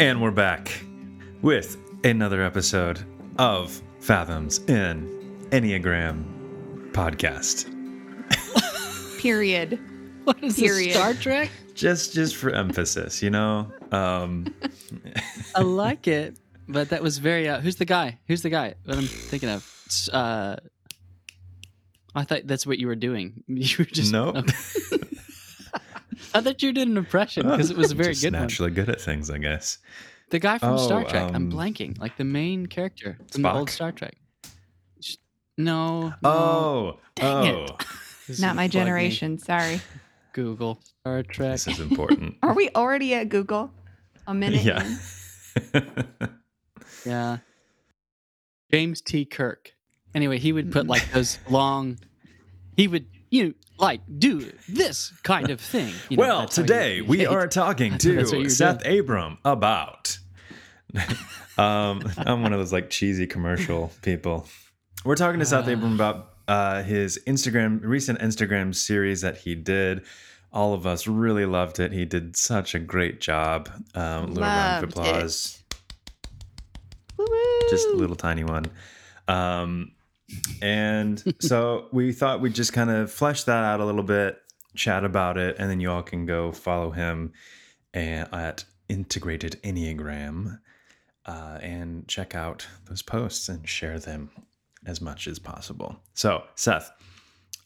And we're back with another episode of Fathoms in Enneagram podcast. Period. What is Period. this, Star Trek? Just just for emphasis, you know? Um I like it, but that was very. Uh, who's the guy? Who's the guy? What I'm thinking of? Uh, I thought that's what you were doing. You were just No. I thought you did an impression because it was a very just good one. naturally good at things, I guess. The guy from Star Oh, Trek. I'm um, blanking. Like the main character from the old Star Trek. No. no. Oh, Dang it. oh, This Not my bugging me. generation. Sorry. Google Star Trek. this is important. Are we already at Google? A minute yeah. Yeah. James T. Kirk. Anyway, he would put like those long. He would you know, like do this kind of thing. You know, well, that's how today we Yeah, are talking That's what you to were Seth Abram about. um, I'm one of those like cheesy commercial people. We're talking to Seth. Abram about uh, his Instagram recent Instagram series that he did. All of us really loved it. He did such a great job. Um, little round of Loved it. applause. Just a little tiny one. Um, and so we thought we'd just kind of flesh that out a little bit, chat about it, and then you all can go follow him at Integrated Enneagram uh, and check out those posts and share them as much as possible. So, Seth,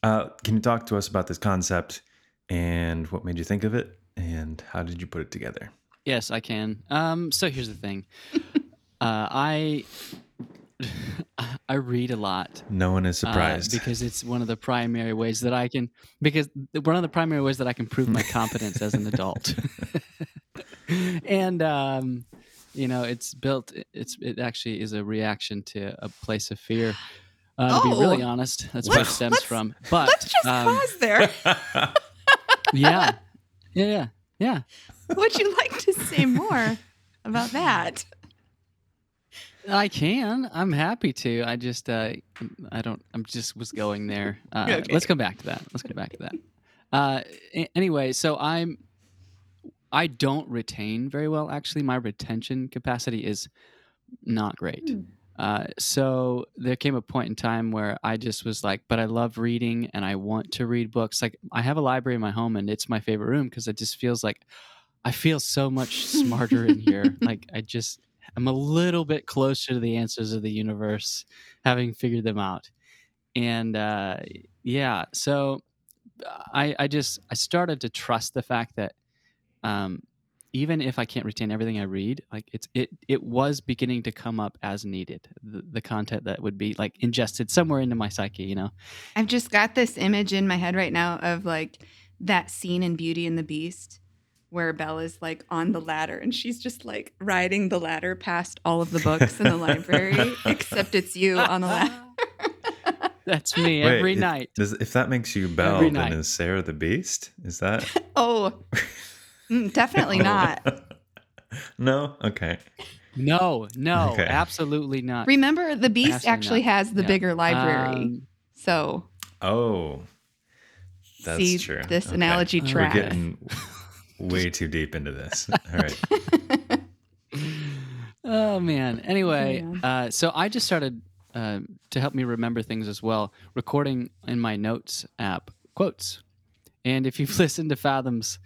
uh, can you talk to us about this concept and what made you think of it and how did you put it together? Yes, I can. Um, so here's the thing. uh, I I read a lot. No one is uh, surprised. because it's one of the primary ways that I can because one of the primary ways that I can prove my competence as an adult. and um, you know, it's built. It's it actually is a reaction to a place of fear. Uh, to be really Oh. honest, that's where it stems from. But Let's just um, pause there. yeah, yeah, yeah, yeah. Would you like to say more about that? I can. I'm happy to. I just, uh, I don't. I'm just was going there. Uh, Okay. Let's come back to that. Let's get back to that. Uh, anyway, so I'm. I don't retain very well. Actually, my retention capacity is not great. Hmm. Uh, so there came a point in time where I just was like, but I love reading and I want to read books. Like I have a library in my home and it's my favorite room because it just feels like I feel so much smarter in here. Like I just I'm a little bit closer to the answers of the universe, having figured them out. And uh, yeah, so I I just I started to trust the fact that um, even if I can't retain everything I read, like it's it it was beginning to come up as needed. The, the content that would be like ingested somewhere into my psyche, you know. I've just got this image in my head right now of like that scene in Beauty and the Beast where Belle is like on the ladder and she's just like riding the ladder past all of the books in the library, except it's you on the ladder. That's me Wait, every it- night. Does, if that makes you Belle, Every then night. is Sarah the Beast? Is that Oh, mm, definitely not. no? Okay. No, no, Okay. absolutely not. Remember, the Beast Absolutely actually not. has the Yeah. bigger library. Um, so, Oh, that's see true. this Okay. analogy We're We're getting way too deep into this. All right. oh man. Anyway, Yeah. uh, so I just started uh, to help me remember things as well, recording in my notes app quotes. And if you've listened to Fathoms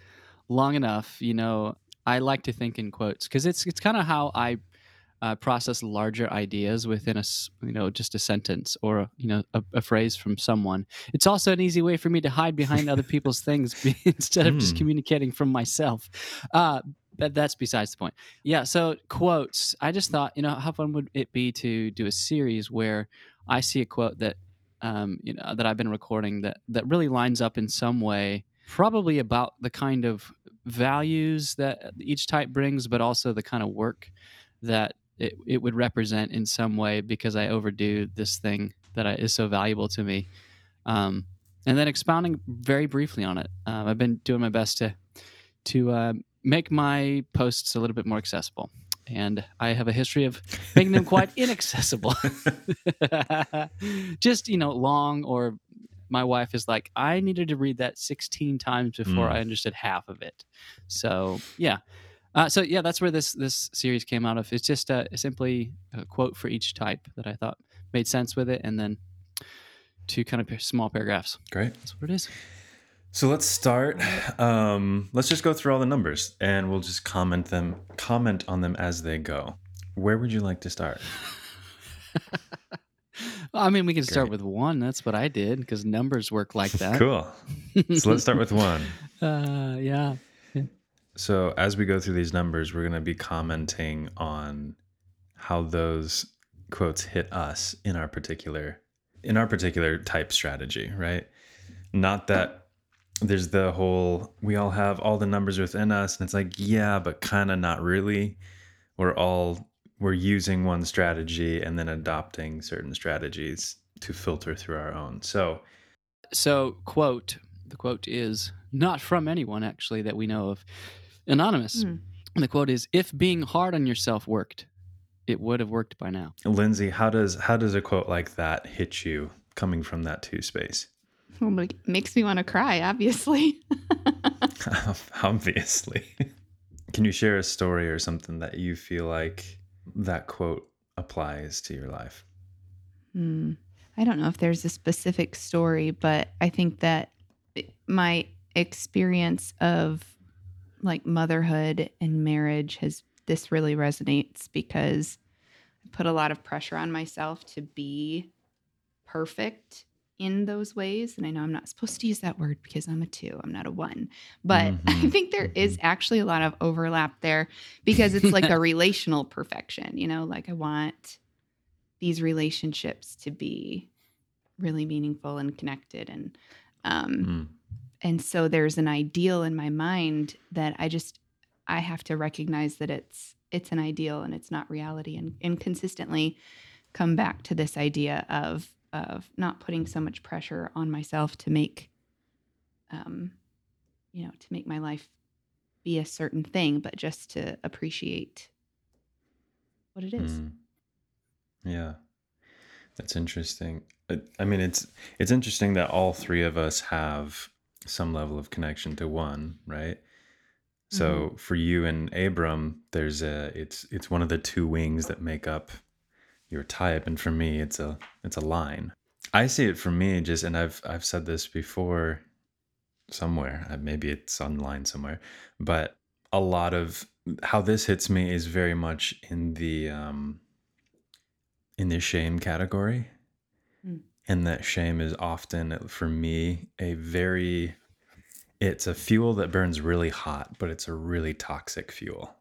long enough, you know I like to think in quotes because it's it's kind of how I uh, process larger ideas within a you know just a sentence or you know a, a phrase from someone. It's also an easy way for me to hide behind other people's things instead of just Hmm. communicating from myself. Uh, but that's besides the point. Yeah. So quotes. I just thought, you know, how fun would it be to do a series where I see a quote that, um, you know, that I've been recording that that really lines up in some way, probably about the kind of values that each type brings, but also the kind of work that it, it would represent in some way because I overdo this thing that I, is so valuable to me. Um, and then expounding very briefly on it. Um, I've been doing my best to to uh, make my posts a little bit more accessible. And I have a history of making them quite inaccessible. Just, you know, long or my wife is like, I needed to read that 16 times before Mm. I understood half of it. So, yeah. Uh, so yeah, that's where this this series came out of. It's just uh, simply a quote for each type that I thought made sense with it, and then two kind of small paragraphs. Great. That's what it is. So let's start. Um, let's just go through all the numbers, and we'll just comment them, comment on them as they go. Where would you like to start? I mean, we can start with one. That's what I did because numbers work like that. Cool. So let's start with one. Uh, yeah. So as we go through these numbers, we're going to be commenting on how those quotes hit us in our particular in our particular type strategy, right? Not that there's the whole we all have all the numbers within us and it's like, yeah, but kind of not really. We're all we're using one strategy and then adopting certain strategies to filter through our own. So, So, quote the quote is not from anyone actually that we know of, anonymous. Hmm. And the quote is If being hard on yourself worked, it would have worked by now. Lindsay, how does how does a quote like that hit you coming from that two space? Well, it makes me want to cry, obviously. Obviously. Can you share a story or something that you feel like that quote applies to your life? Hmm. I don't know if there's a specific story, but I think that my experience of like motherhood and marriage has this really resonates because I put a lot of pressure on myself to be perfect in those ways. And I know I'm not supposed to use that word because I'm a two, I'm not a one. But I Mhm, think there is actually a lot of overlap there because it's like a relational perfection, you know, like I want these relationships to be really meaningful and connected and um Mm. And so there's an ideal in my mind that i just i have to recognize that it's it's an ideal and it's not reality and, and consistently come back to this idea of of not putting so much pressure on myself to make um you know to make my life be a certain thing but just to appreciate what it is Mm. Yeah. That's interesting. I, I mean it's it's interesting that all three of us have some level of connection to one, right? So for you and Abram, there's a it's it's one of the two wings that make up your type and for me it's a it's a line. I see it for me just and I've I've said this before somewhere, uh, maybe it's online somewhere, but a lot of how this hits me is very much in the um in the shame category. Mm. And that shame is often for me a very it's a fuel that burns really hot, but it's a really toxic fuel.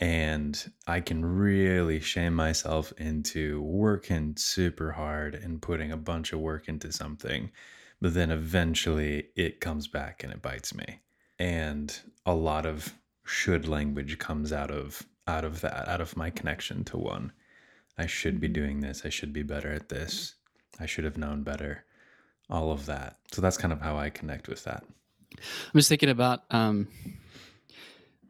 And I can really shame myself into working super hard and putting a bunch of work into something. But then eventually it comes back and it bites me. And a lot of should language comes out of out of that, out of my connection to one. I should be doing this. I should be better at this. I should have known better. All of that. So that's kind of how I connect with that. I'm just thinking about um,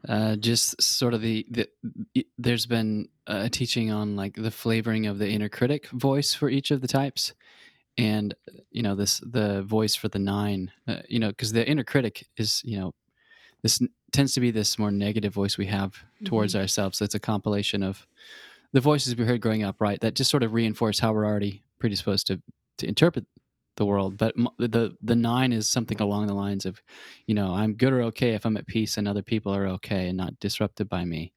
uh, just sort of the, the there's been a teaching on like the flavoring of the inner critic voice for each of the types, and you know this the voice for the nine, uh, you know, because the inner critic is you know this n- tends to be this more negative voice we have towards ourselves. So it's a compilation of the voices we heard growing up, right? That just sort of reinforce how we're already predisposed to to interpret the world. But the the nine is something along the lines of, you know, I'm good or okay if I'm at peace and other people are okay and not disrupted by me.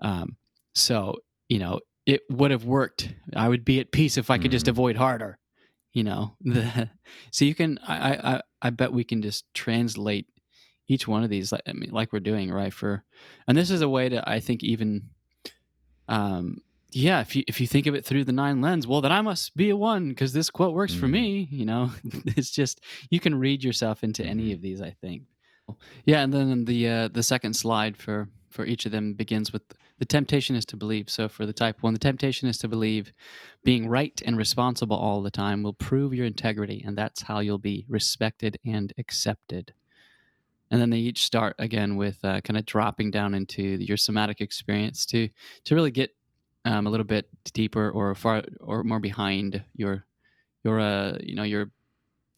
Um, so you know, it would have worked. I would be at peace if I could just Mhm. avoid harder. You know, the, so you can. I, I I- I bet we can just translate each one of these. Like I mean, like we're doing right for, and this is a way to I think even. Um, yeah, if you if you think of it through the nine lens, well, then I must be a one because this quote works for Mhm. me. You know, it's just you can read yourself into any Mhm. of these. I think. Yeah, and then the uh, the second slide for for each of them begins with the temptation is to believe. So for the type one, the temptation is to believe being right and responsible all the time will prove your integrity, and that's how you'll be respected and accepted. And then they each start again with uh, kind of dropping down into your somatic experience to to really get um, a little bit deeper or far or more behind your your uh, you know your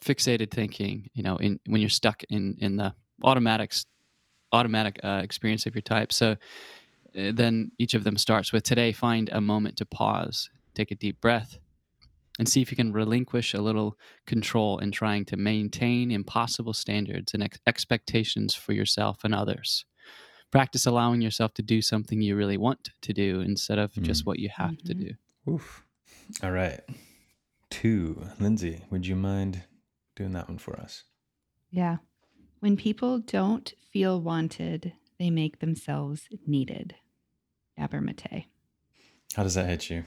fixated thinking. You know, in when you're stuck in in the automatic s- automatic uh, experience of your type. So uh, then each of them starts with today. Find a moment to pause, take a deep breath, and see if you can relinquish a little control in trying to maintain impossible standards and ex- expectations for yourself and others. Practice allowing yourself to do something you really want to do instead of just Mm. what you have Mhm. to do. Oof. All right. Two. Lindsay, would you mind doing that one for us? Yeah. When people don't feel wanted, they make themselves needed. Gabor Mate. How does that hit you?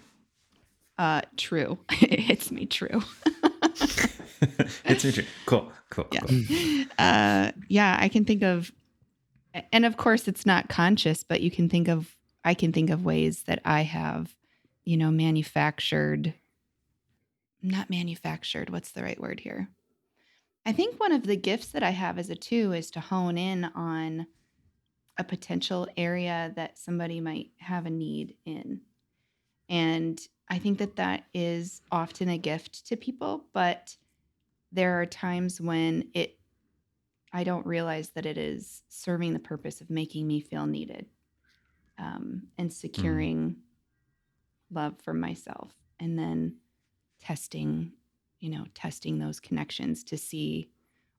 Uh, true. it hits me true. it's me too. Cool. Cool. Yeah. cool. uh, yeah, I can think of, and of course, it's not conscious, but you can think of, I can think of ways that I have, you know, manufactured, not manufactured, what's the right word here? I think one of the gifts that I have as a two is to hone in on a potential area that somebody might have a need in. And I think that that is often a gift to people, but there are times when it I don't realize that it is serving the purpose of making me feel needed um, and securing love for myself, and then testing, you know, testing those connections to see,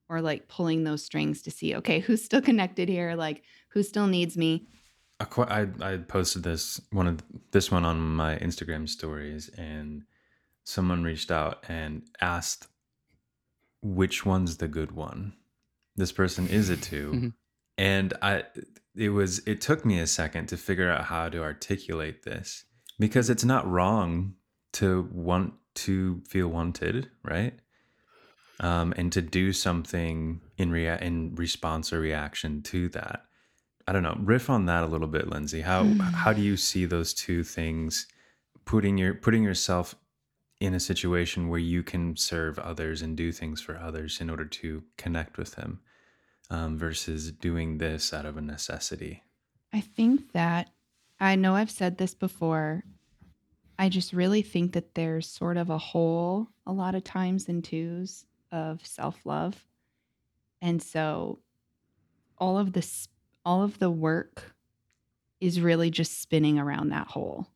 or like pulling those strings to see, okay, who's still connected here? Like, who still needs me? I I posted this one of this one on my Instagram stories, and someone reached out and asked which one's the good one. This person is a 2 Mhm. and I it was it took me a second to figure out how to articulate this because it's not wrong to want to feel wanted, right? Um, and to do something in rea- in response or reaction to that. I don't know. Riff on that a little bit, Lindsay. How Hmm. how do you see those two things putting your putting yourself in a situation where you can serve others and do things for others in order to connect with them um, versus doing this out of a necessity? I think that I know I've said this before. I just really think that there's sort of a hole a lot of times in twos of self-love. And so all of this all of the work is really just spinning around that hole,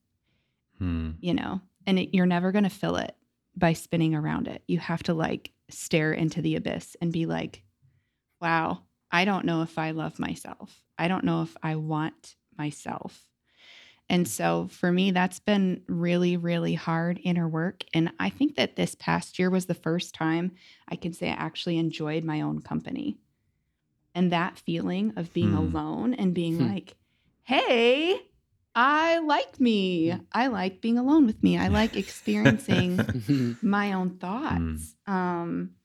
Hmm. you know. And it, you're never going to fill it by spinning around it. You have to like stare into the abyss and be like, wow, I don't know if I love myself. I don't know if I want myself. And so for me, that's been really, really hard inner work. And I think that this past year was the first time I can say I actually enjoyed my own company. And that feeling of being Hmm. alone and being Hmm. like, hey, I like me. I like being alone with me. I like experiencing my own thoughts um,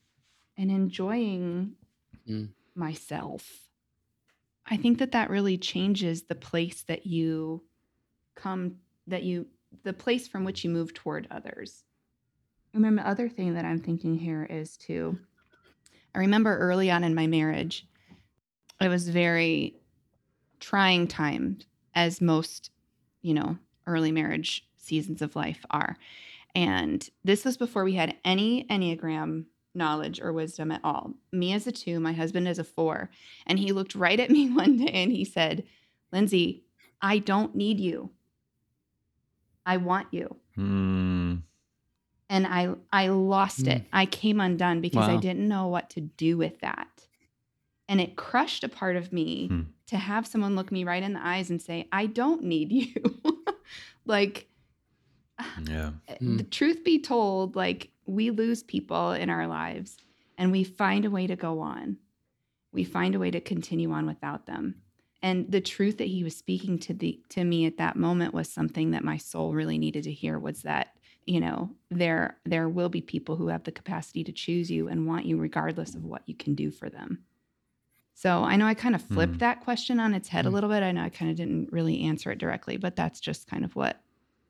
and enjoying Mm. myself. I think that that really changes the place that you come, that you, the place from which you move toward others. And then the other thing that I'm thinking here is to, I remember early on in my marriage, it was very trying time, as most, you know, early marriage seasons of life are. And this was before we had any Enneagram knowledge or wisdom at all. Me as a two, my husband as a four. And he looked right at me one day and he said, Lindsay, I don't need you. I want you. Hmm. And I I lost it. I came undone because I didn't know what to do with that. And it crushed a part of me Hmm. to have someone look me right in the eyes and say, I don't need you. like Yeah. Hmm. the truth be told, like we lose people in our lives and we find a way to go on. We find a way to continue on without them. And the truth that he was speaking to the to me at that moment was something that my soul really needed to hear was that, you know, there there will be people who have the capacity to choose you and want you regardless of what you can do for them. So I know I kind of flipped Mm. that question on its head a Mm. little bit. I know I kind of didn't really answer it directly, but that's just kind of what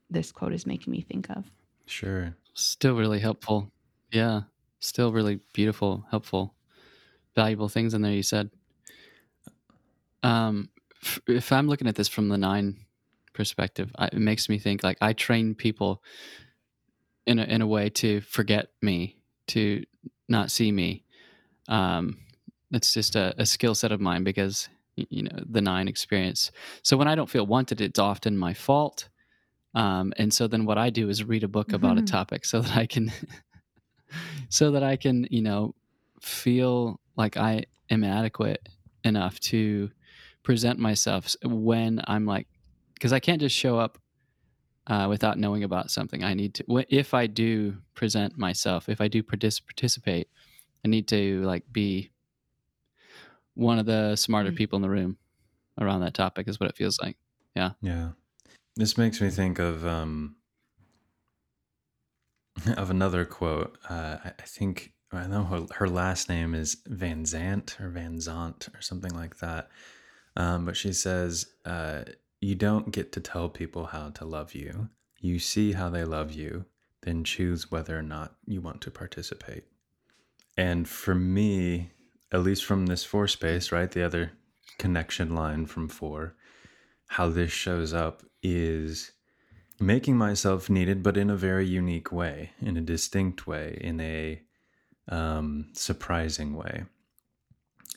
this quote is making me think of. Sure. Still really helpful. Yeah. Still really beautiful, helpful, valuable things in there you said. Um, f- if I'm looking at this from the nine perspective, I, it makes me think like I train people in a, in a way to forget me, to not see me. Um, it's just a, a skill set of mine because you know the nine experience. So when I don't feel wanted, it's often my fault. Um, and so then what I do is read a book about Mhm. a topic so that I can so that I can you know feel like I am adequate enough to present myself when I'm like because I can't just show up uh, without knowing about something. I need to if I do present myself, if I do partic- participate, I need to like be one of the smarter Mm. people in the room around that topic is what it feels like. Yeah. Yeah. This makes me think of um of another quote. Uh I, think I know her, her last name is Van Zant or Van Zant or something like that. Um, but she says, uh, you don't get to tell people how to love you. You see how they love you, then choose whether or not you want to participate. And for me, at least from this four space, right? The other connection line from four, how this shows up is making myself needed, but in a very unique way, in a distinct way, in a um, surprising way,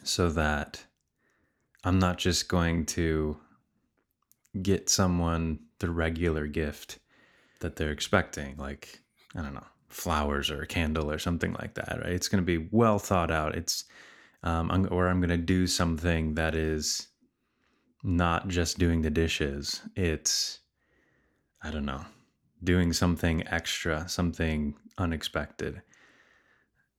so that I'm not just going to get someone the regular gift that they're expecting, like, I don't know, flowers or a candle or something like that, right? It's going to be well thought out. It's, um, I'm, or I'm going to do something that is not just doing the dishes. It's, I don't know, doing something extra, something unexpected.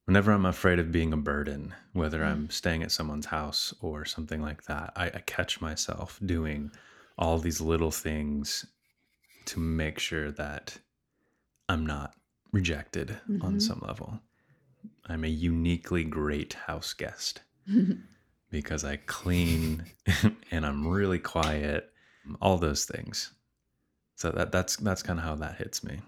Whenever I'm afraid of being a burden, whether I'm staying at someone's house or something like that, I, I catch myself doing all these little things to make sure that I'm not rejected on Mhm. some level. I'm a uniquely great house guest because I clean and I'm really quiet, all those things. So that that's that's kind of how that hits me.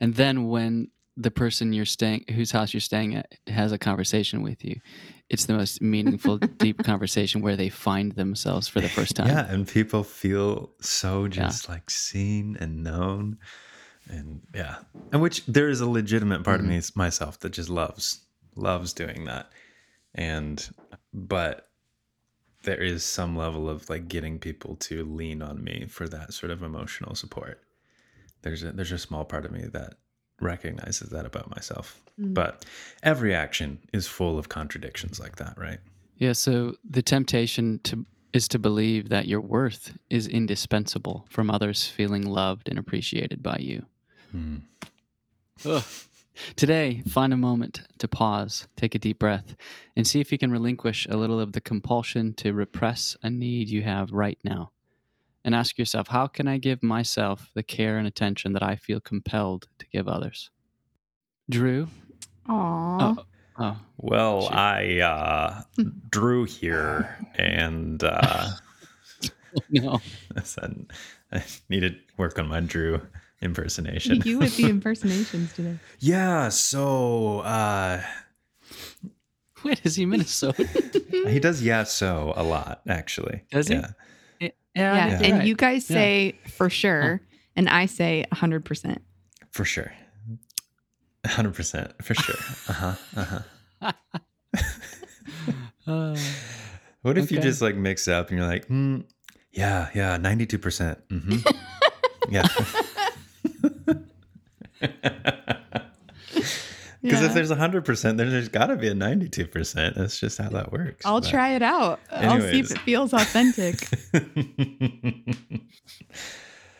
And then when the person you're staying whose house you're staying at has a conversation with you, it's the most meaningful, deep conversation where they find themselves for the first time. Yeah, and people feel so just like seen and known. And yeah. And which there is a legitimate part of mm-hmm. me myself that just loves loves doing that. And but there is some level of like getting people to lean on me for that sort of emotional support. There's a there's a small part of me that recognizes that about myself. Mm. But every action is full of contradictions like that, right? Yeah, so the temptation to is to believe that your worth is indispensable from others feeling loved and appreciated by you. Hmm. Ugh. Today, find a moment to pause, take a deep breath, and see if you can relinquish a little of the compulsion to repress a need you have right now. And ask yourself, how can I give myself the care and attention that I feel compelled to give others? Drew? Aww. Oh, oh Well, Shoot. I uh, drew here, and uh, no. I said I need to work on my Drew impersonation. You with the impersonations today. yeah, so uh, Wait, is he Minnesota? he does yeah so a lot actually. Does he? Yeah. yeah, Yeah, I and you're right. you guys Yeah. say for sure, and I say 100%. for sure, hundred percent for sure. Uh huh. Uh huh. Uh, What if you just like mix up and you're like, mm, yeah, yeah, ninety two percent. Mm-hmm. Yeah. Because Yeah. if there's 100%, then there's got to be a 92%. That's just how that works. I'll But- try it out. I'll see if it feels authentic.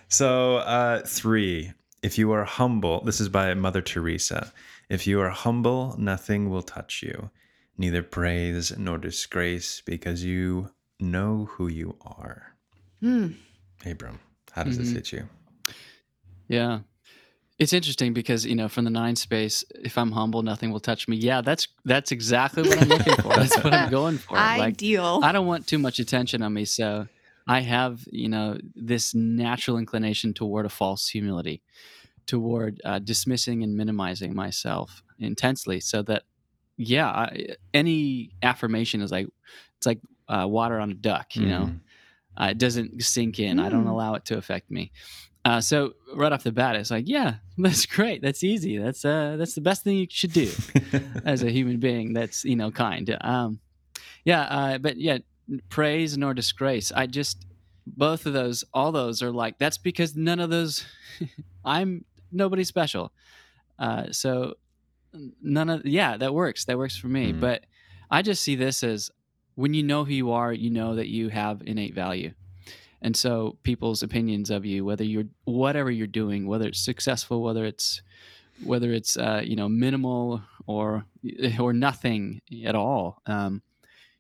so, uh, three, if you are humble, this is by Mother Teresa. If you are humble, nothing will touch you, neither praise nor disgrace, because you know who you are. Hmm. Abram, how does this Mhm. hit you? Yeah. It's interesting because, you know, from the nine space, if I'm humble, nothing will touch me. Yeah, that's that's exactly what I'm looking for. That's what I'm going for. Like Ideal. I don't want too much attention on me, so I have, you know, this natural inclination toward a false humility, toward uh, dismissing and minimizing myself intensely so that yeah, I, any affirmation is like it's like uh, water on a duck, you know. Mhm. Uh, it doesn't sink in. I don't Mm. allow it to affect me. Uh, so right off the bat, it's like, yeah, that's great. That's easy. That's uh, that's the best thing you should do as a human being. That's you know kind. Um, yeah, uh, but yeah, praise nor disgrace. I just both of those, all those are like that's because none of those. I'm nobody special. Uh, so none of yeah that works that works for me Mhm. but i just see this as when you know who you are you know that you have innate value and so people's opinions of you whether you're whatever you're doing whether it's successful whether it's whether it's uh, you know minimal or or nothing at all um,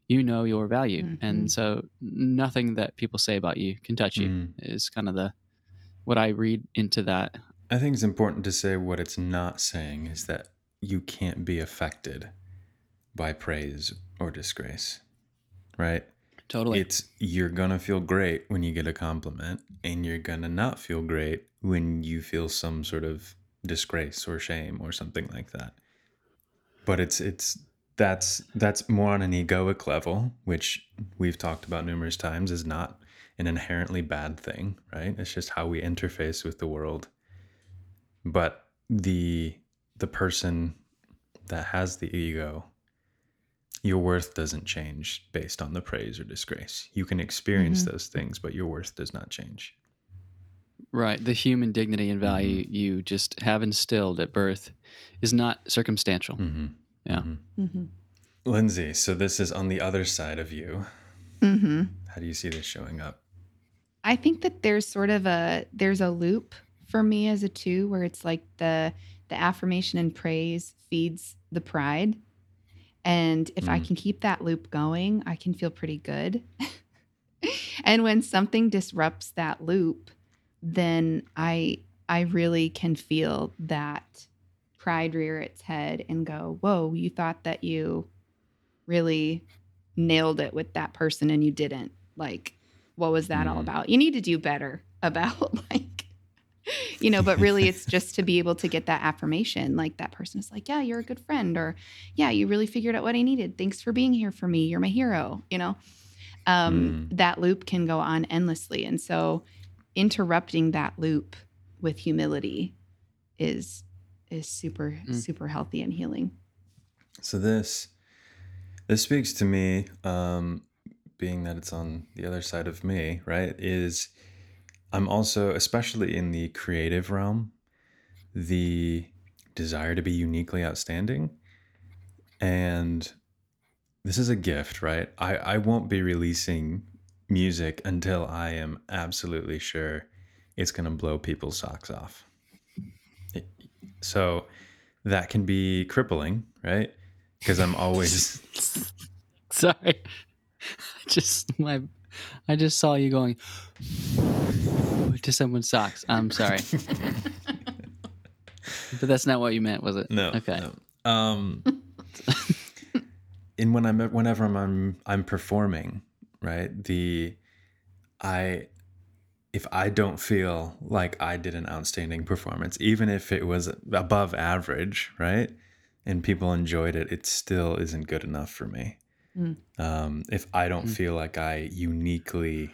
you know your value Mhm. and so nothing that people say about you can touch you Mm. is kind of the what i read into that I think it's important to say what it's not saying is that you can't be affected by praise or disgrace, right? Totally It's you're gonna feel great when you get a compliment, and you're gonna not feel great when you feel some sort of disgrace or shame or something like that. But it's it's that's that's more on an egoic level, which we've talked about numerous times, is not an inherently bad thing, right? It's just how we interface with the world. But the the person that has the ego your worth doesn't change based on the praise or disgrace. You can experience Mhm. those things, but your worth does not change. Right. The human dignity and value you just have instilled at birth is not circumstantial. Mm-hmm. Yeah. Mm-hmm. Lindsay, so this is on the other side of you. Mm-hmm. How do you see this showing up? I think that there's sort of a there's a loop for me as a two where it's like the the affirmation and praise feeds the pride. And if I Mm. can keep that loop going, I can feel pretty good. and when something disrupts that loop, then I I really can feel that pride rear its head and go, "Whoa, you thought that you really nailed it with that person and you didn't." Like what was that all Mm. about? You need to do better about like you know, but really it's just to be able to get that affirmation. Like that person is like, "Yeah, you're a good friend," or "Yeah, you really figured out what I needed. Thanks for being here for me. You're my hero." You know, um, that loop can go on endlessly, and so interrupting that loop with humility is is super Mm. super healthy and healing. So this this speaks to me, um, being that it's on the other side of me, right? Is I'm also, especially in the creative realm, the desire to be uniquely outstanding. And this is a gift, right? I, I won't be releasing music until I am absolutely sure it's going to blow people's socks off. So that can be crippling, right? Because I'm always Sorry. Just my I just saw you going to someone's socks. I'm sorry. but that's not what you meant, was it? no. Okay. no. Um, and when I'm whenever I'm, I'm I'm performing, right? The I if I don't feel like I did an outstanding performance, even if it was above average, right? And people enjoyed it, it still isn't good enough for me. Mm. Um, if I don't Mm. feel like I uniquely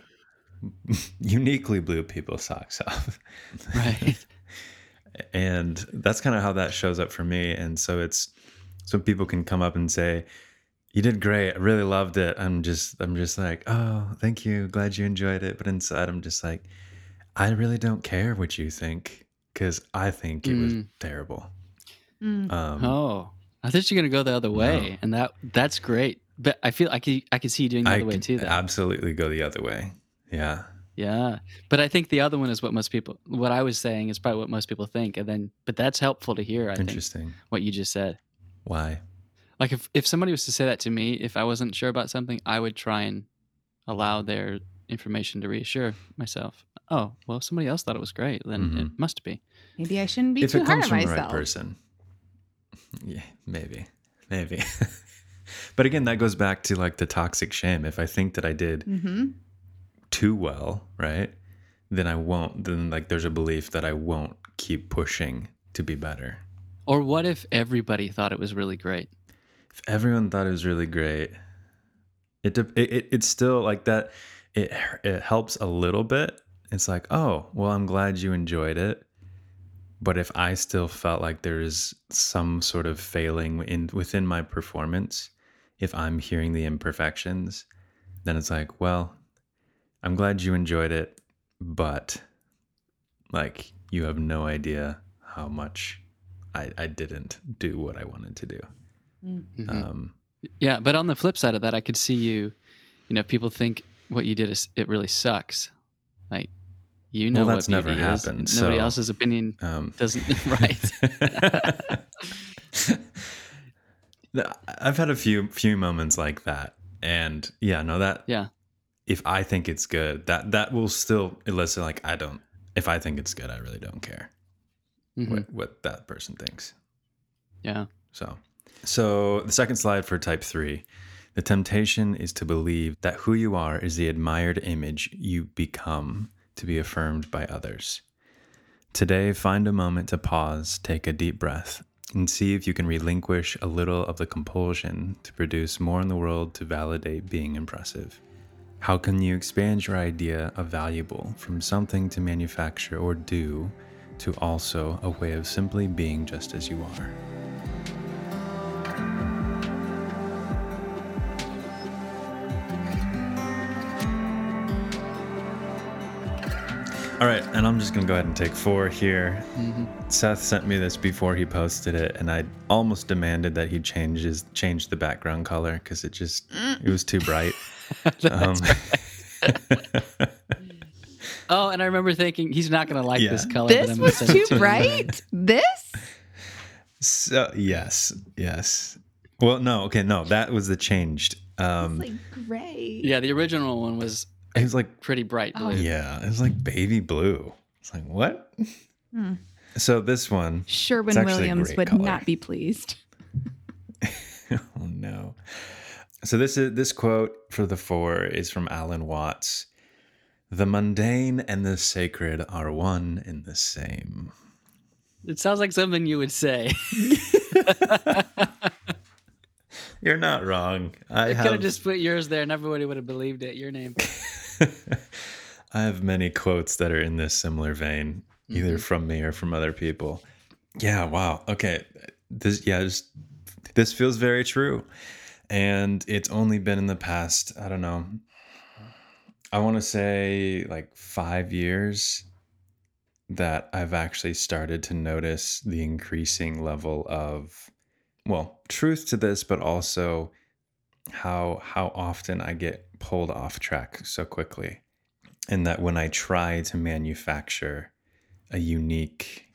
uniquely blew people's socks off. Right. and that's kind of how that shows up for me and so it's so people can come up and say you did great i really loved it i'm just i'm just like oh thank you glad you enjoyed it but inside i'm just like i really don't care what you think because i think it was Mm. terrible Mm. um Oh. I thought you're gonna go the other way. No. And that that's great. But I feel I can I can see you doing the i other way could too though. absolutely go the other way yeah Yeah. But I think the other one is what most people what I was saying is probably what most people think. And then but that's helpful to hear, I think, interesting what you just said. why Like if, if somebody was to say that to me, if I wasn't sure about something, I would try and allow their information to reassure myself. Oh, well, if somebody else thought it was great, then Mhm. it must be. Maybe I shouldn't be if too it comes from the right person yeah maybe maybe but again that goes back to like the toxic shame if i think that i did Mm-hmm. too well, right? Then I won't. Then like there's a belief that I won't keep pushing to be better. Or what if everybody thought it was really great? If everyone thought it was really great, it it, it it's still like that. It it helps a little bit. It's like oh well, I'm glad you enjoyed it. But if I still felt like there's some sort of failing in within my performance, if I'm hearing the imperfections, then it's like, well, I'm glad you enjoyed it, but like you have no idea how much I, I didn't do what I wanted to do. Mhm. Um, Yeah, but on the flip side of that, I could see you. You know, people think what you did is it really sucks. Like you know Well, what that's never beauty is, happened, Nobody so- else's opinion um, doesn't. right. I've had a few few moments like that, and yeah, no, that Yeah. if I think it's good, that that will still elicit like I don't. If I think it's good, I really don't care Mhm. what what that person thinks. Yeah. So, so the second slide for type three. The temptation is to believe that who you are is the admired image you become to be affirmed by others. Today, find a moment to pause, take a deep breath, and see if you can relinquish a little of the compulsion to produce more in the world to validate being impressive. How can you expand your idea of valuable from something to manufacture or do to also a way of simply being just as you are? All right, and I'm just gonna go ahead and take four here. Seth sent me this before he posted it, and I almost demanded that he changes change the background color because it just it was too bright. um, Oh, and I remember thinking he's not going to like Yeah. this color. This I'm was send it too to bright. This? so yes, yes. Well, no, okay, no, that was the changed. Um, It's like gray. Yeah, the original one was it was like pretty bright Oh, blue. yeah, it was like baby blue. It's like what? Hmm. So this one, Sherwin It's actually a Williams would color. not be pleased. oh no. So this is this quote for the four is from Alan Watts. The mundane and the sacred are one and the same. It sounds like something you would say. You're not wrong. I I could have have just put yours there and everybody would have believed it. Your name. I have many quotes that are in this similar vein, either mm-hmm. from me or from other people. Yeah, wow. Okay. This yeah, this feels very true. And it's only been in the past, I don't know. I want to say like 5 years that I've actually started to notice the increasing level of well, truth to this, but also how how often I get pulled off track so quickly. And that when I try to manufacture a unique,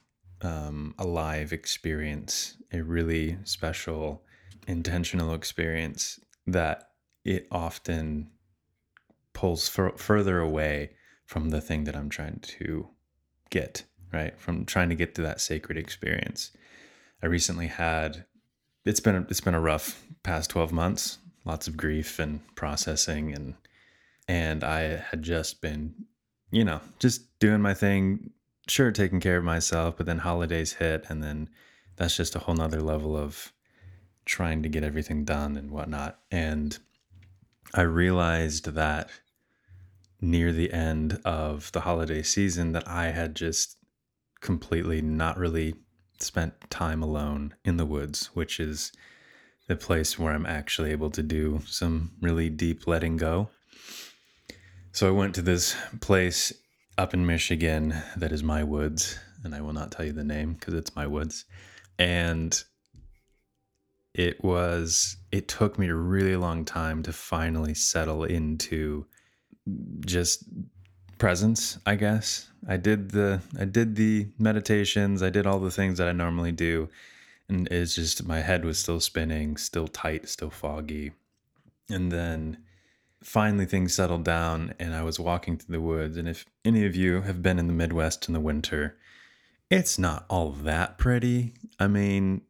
um, alive experience, a really special, intentional experience, that it often pulls fur- further away from the thing that I'm trying to get, right? From trying to get to that sacred experience. I recently had it's been a, it's been a rough past 12 months lots of grief and processing and and i had just been you know just doing my thing sure taking care of myself but then holidays hit and then that's just a whole nother level of trying to get everything done and whatnot. And i realized that near the end of the holiday season that i had just completely not really spent time alone in the woods, which is the place where I'm actually able to do some really deep letting go. So I went to this place up in Michigan that is my woods, and I will not tell you the name because it's my woods. And it was, it took me a really long time to finally settle into just presence i guess i did the i did the meditations i did all the things that i normally do and it's just my head was still spinning still tight still foggy. And then finally things settled down and i was walking through the woods. And if any of you have been in the midwest in the winter it's not all that pretty. I mean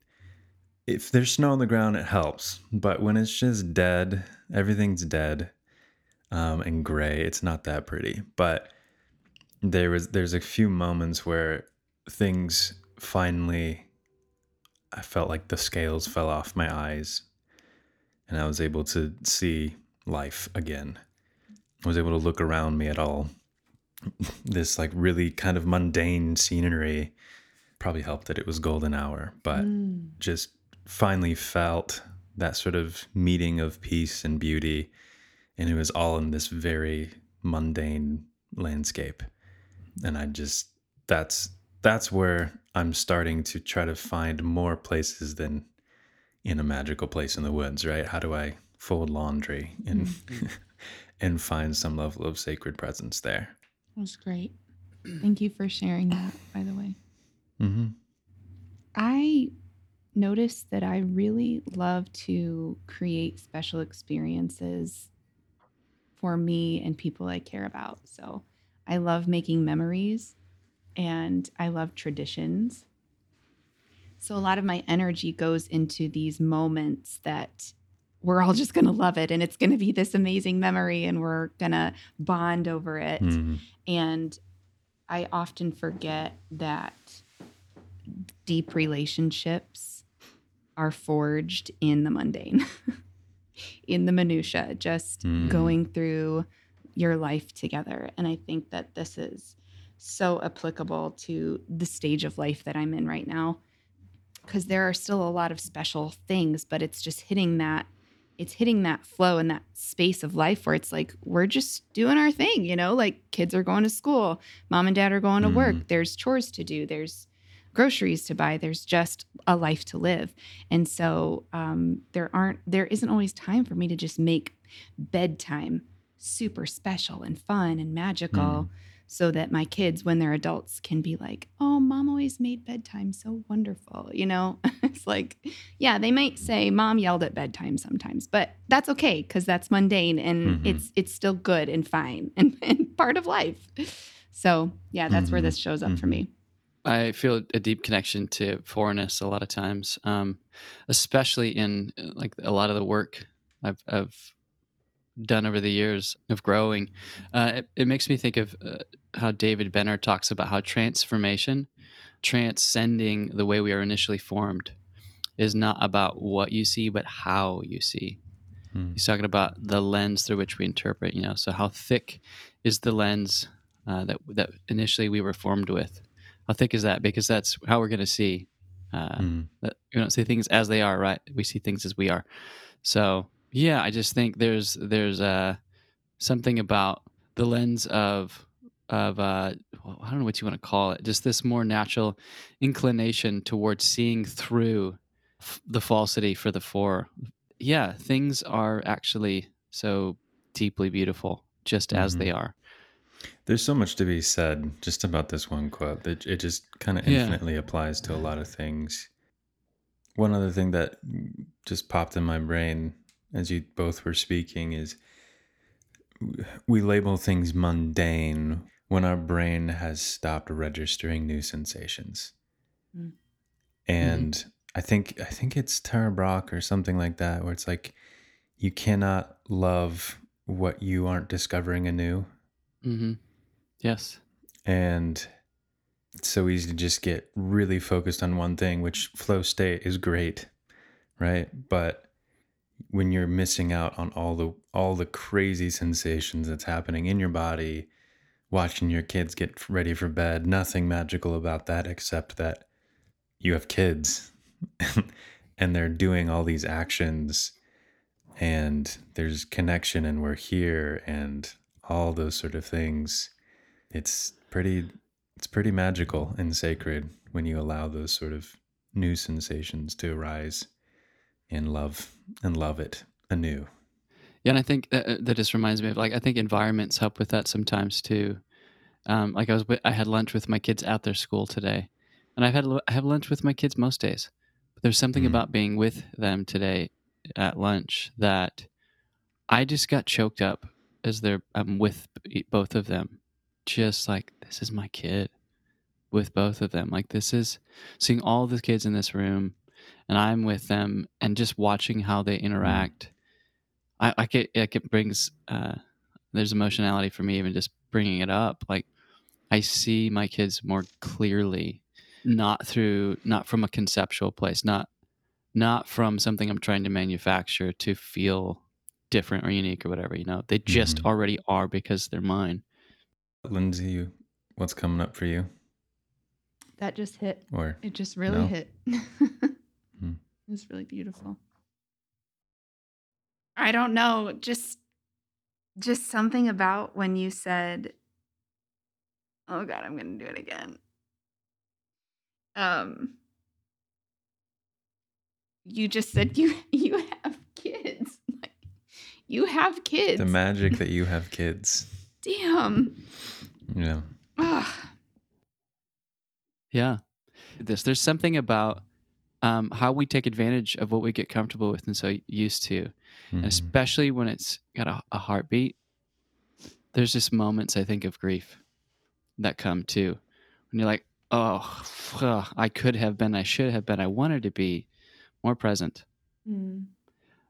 if there's snow on the ground it helps. But when it's just dead everything's dead um, and gray. It's not that pretty, but there was there's a few moments where things finally I felt like the scales fell off my eyes and I was able to see life again. I was able to look around me at all this like really kind of mundane scenery probably helped that it was golden hour, but mm. just finally felt that sort of meeting of peace and beauty and it was all in this very mundane landscape. And I just that's that's where I'm starting to try to find more places than in a magical place in the woods, right? How do I fold laundry and Mm-hmm. and find some level of sacred presence there? That was great. Thank you for sharing that, by the way. Mm-hmm. I noticed that I really love to create special experiences for me and people I care about. So I love making memories and I love traditions. So a lot of my energy goes into these moments that we're all just going to love it and it's going to be this amazing memory and we're going to bond over it. Mm-hmm. And I often forget that deep relationships are forged in the mundane, in the minutia, just Mm. going through your life together. And I think that this is so applicable to the stage of life that I'm in right now because there are still a lot of special things, but it's just hitting that it's hitting that flow and that space of life where it's like we're just doing our thing, you know, like kids are going to school, mom and dad are going to work, Mhm. there's chores to do, there's groceries to buy, there's just a life to live. And so um, there aren't there isn't always time for me to just make bedtime super special and fun and magical Mm. So that my kids when they're adults can be like oh mom always made bedtime so wonderful you know it's like yeah they might say mom yelled at bedtime sometimes but that's okay because that's mundane and Mhm. it's it's still good and fine and, and part of life so yeah that's where Mhm. this shows up for Mhm. me I feel a deep connection to fourness a lot of times, um, especially in like a lot of the work I've, I've done over the years of growing. Uh, it, it makes me think of uh, how David Benner talks about how transformation, transcending the way we are initially formed, is not about what you see, but how you see. Mm. He's talking about the lens through which we interpret. You know, so how thick is the lens uh, that that initially we were formed with? How thick is that? Because that's how we're going to see. Uh, Mm. that we don't see things as they are, right? We see things as we are. So yeah, I just think there's there's uh, something about the lens of of uh, well, I don't know what you want to call it, just this more natural inclination towards seeing through f- the falsity for the four. Yeah, things are actually so deeply beautiful just as Mhm. they are. There's so much to be said just about this one quote that it just kind of Yeah. infinitely applies to a lot of things. One other thing that just popped in my brain as you both were speaking is we label things mundane when our brain has stopped registering new sensations. Mm. And I think I think it's Tara Brach or something like that where it's like you cannot love what you aren't discovering anew. hmm Yes. and it's so easy to just get really focused on one thing which flow state is great right but when you're missing out on all the all the crazy sensations that's happening in your body watching your kids get ready for bed. Nothing magical about that except that you have kids and they're doing all these actions and there's connection and we're here and all those sort of things. It's pretty it's pretty magical and sacred when you allow those sort of new sensations to arise and love and love it anew Yeah, and I think that, that just reminds me of like I think environments help with that sometimes too. Um, like I was, I had lunch with my kids at their school today, and I've had I have lunch with my kids most days. But there's something Mhm. about being with them today at lunch that I just got choked up as they're I'm with both of them. Just like this is my kid with both of them. Like this is seeing all the kids in this room, and I'm with them, and just watching how they interact. I, I get like it brings uh, there's emotionality for me even just bringing it up. Like I see my kids more clearly, not through not from a conceptual place, not not from something I'm trying to manufacture to feel different or unique or whatever. You know, they just Mhm. already are because they're mine. lindsay you, what's coming up for you that just hit or It just really No? hit. Hmm. It was really beautiful. I don't know. Just just something about when you said, "Oh God, I'm gonna do it again." Um, you just said you you have kids. Like, you have kids. The magic that you have kids. Damn. Yeah. Ugh. Yeah. This there's something about um, how we take advantage of what we get comfortable with and so used to, and Mhm. especially when it's got a, a heartbeat. There's just moments I think of grief that come too, when you're like, oh, ugh, I could have been, I should have been, I wanted to be more present. Mm.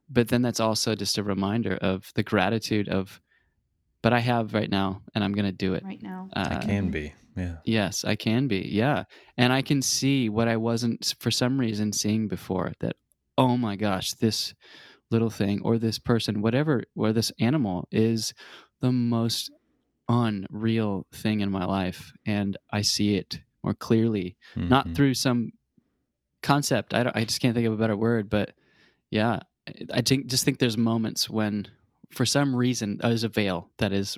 But then that's also just a reminder of the gratitude of, but I have right now, and I'm gonna do it. Right now. I Uh, can be. Yeah. Yes, I can be. Yeah. And I can see what I wasn't for some reason seeing before that oh my gosh, this little thing or this person, whatever, or this animal is the most unreal thing in my life and I see it more clearly, not Mhm. through some concept. I don't, I just can't think of a better word, but yeah, I- I think just think there's moments when for some reason there's a veil that is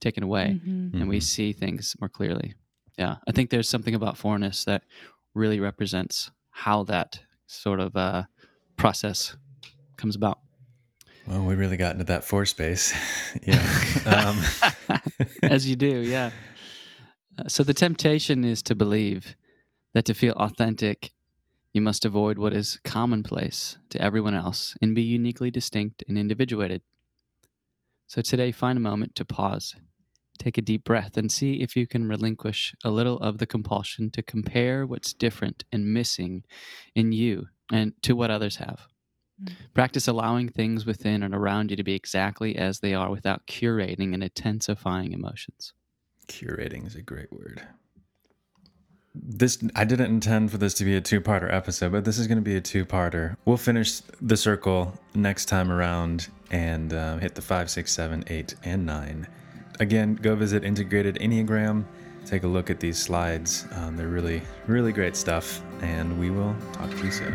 taken away Mhm. and we Mhm. see things more clearly. Yeah, I think there's something about fourness that really represents how that sort of uh, process comes about. Well, we really got into that four space. yeah. Um, As you do, yeah. Uh, so the temptation is to believe that to feel authentic, you must avoid what is commonplace to everyone else and be uniquely distinct and individuated. So today, find a moment to pause, take a deep breath, and see if you can relinquish a little of the compulsion to compare what's different and missing in you and to what others have. Mm. Practice allowing things within and around you to be exactly as they are without curating and intensifying emotions. curating is a great word. This I didn't intend for this to be a two-parter episode, but this is going to be a two-parter. We'll finish the circle next time around and uh, hit the five, six, seven, eight, and nine. Again, go visit Integrative Enneagram. Take a look at these slides. Um, they're really, really great stuff, and we will talk to you soon.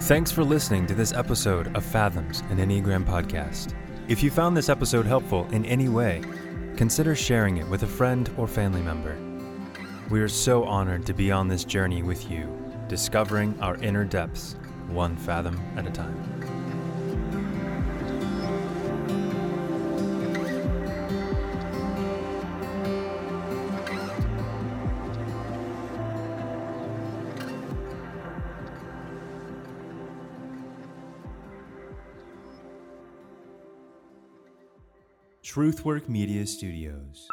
Thanks for listening to this episode of Fathoms, an Enneagram podcast. If you found this episode helpful in any way, consider sharing it with a friend or family member. We are so honored to be on this journey with you, discovering our inner depths, one fathom at a time. Truthwork Media Studios.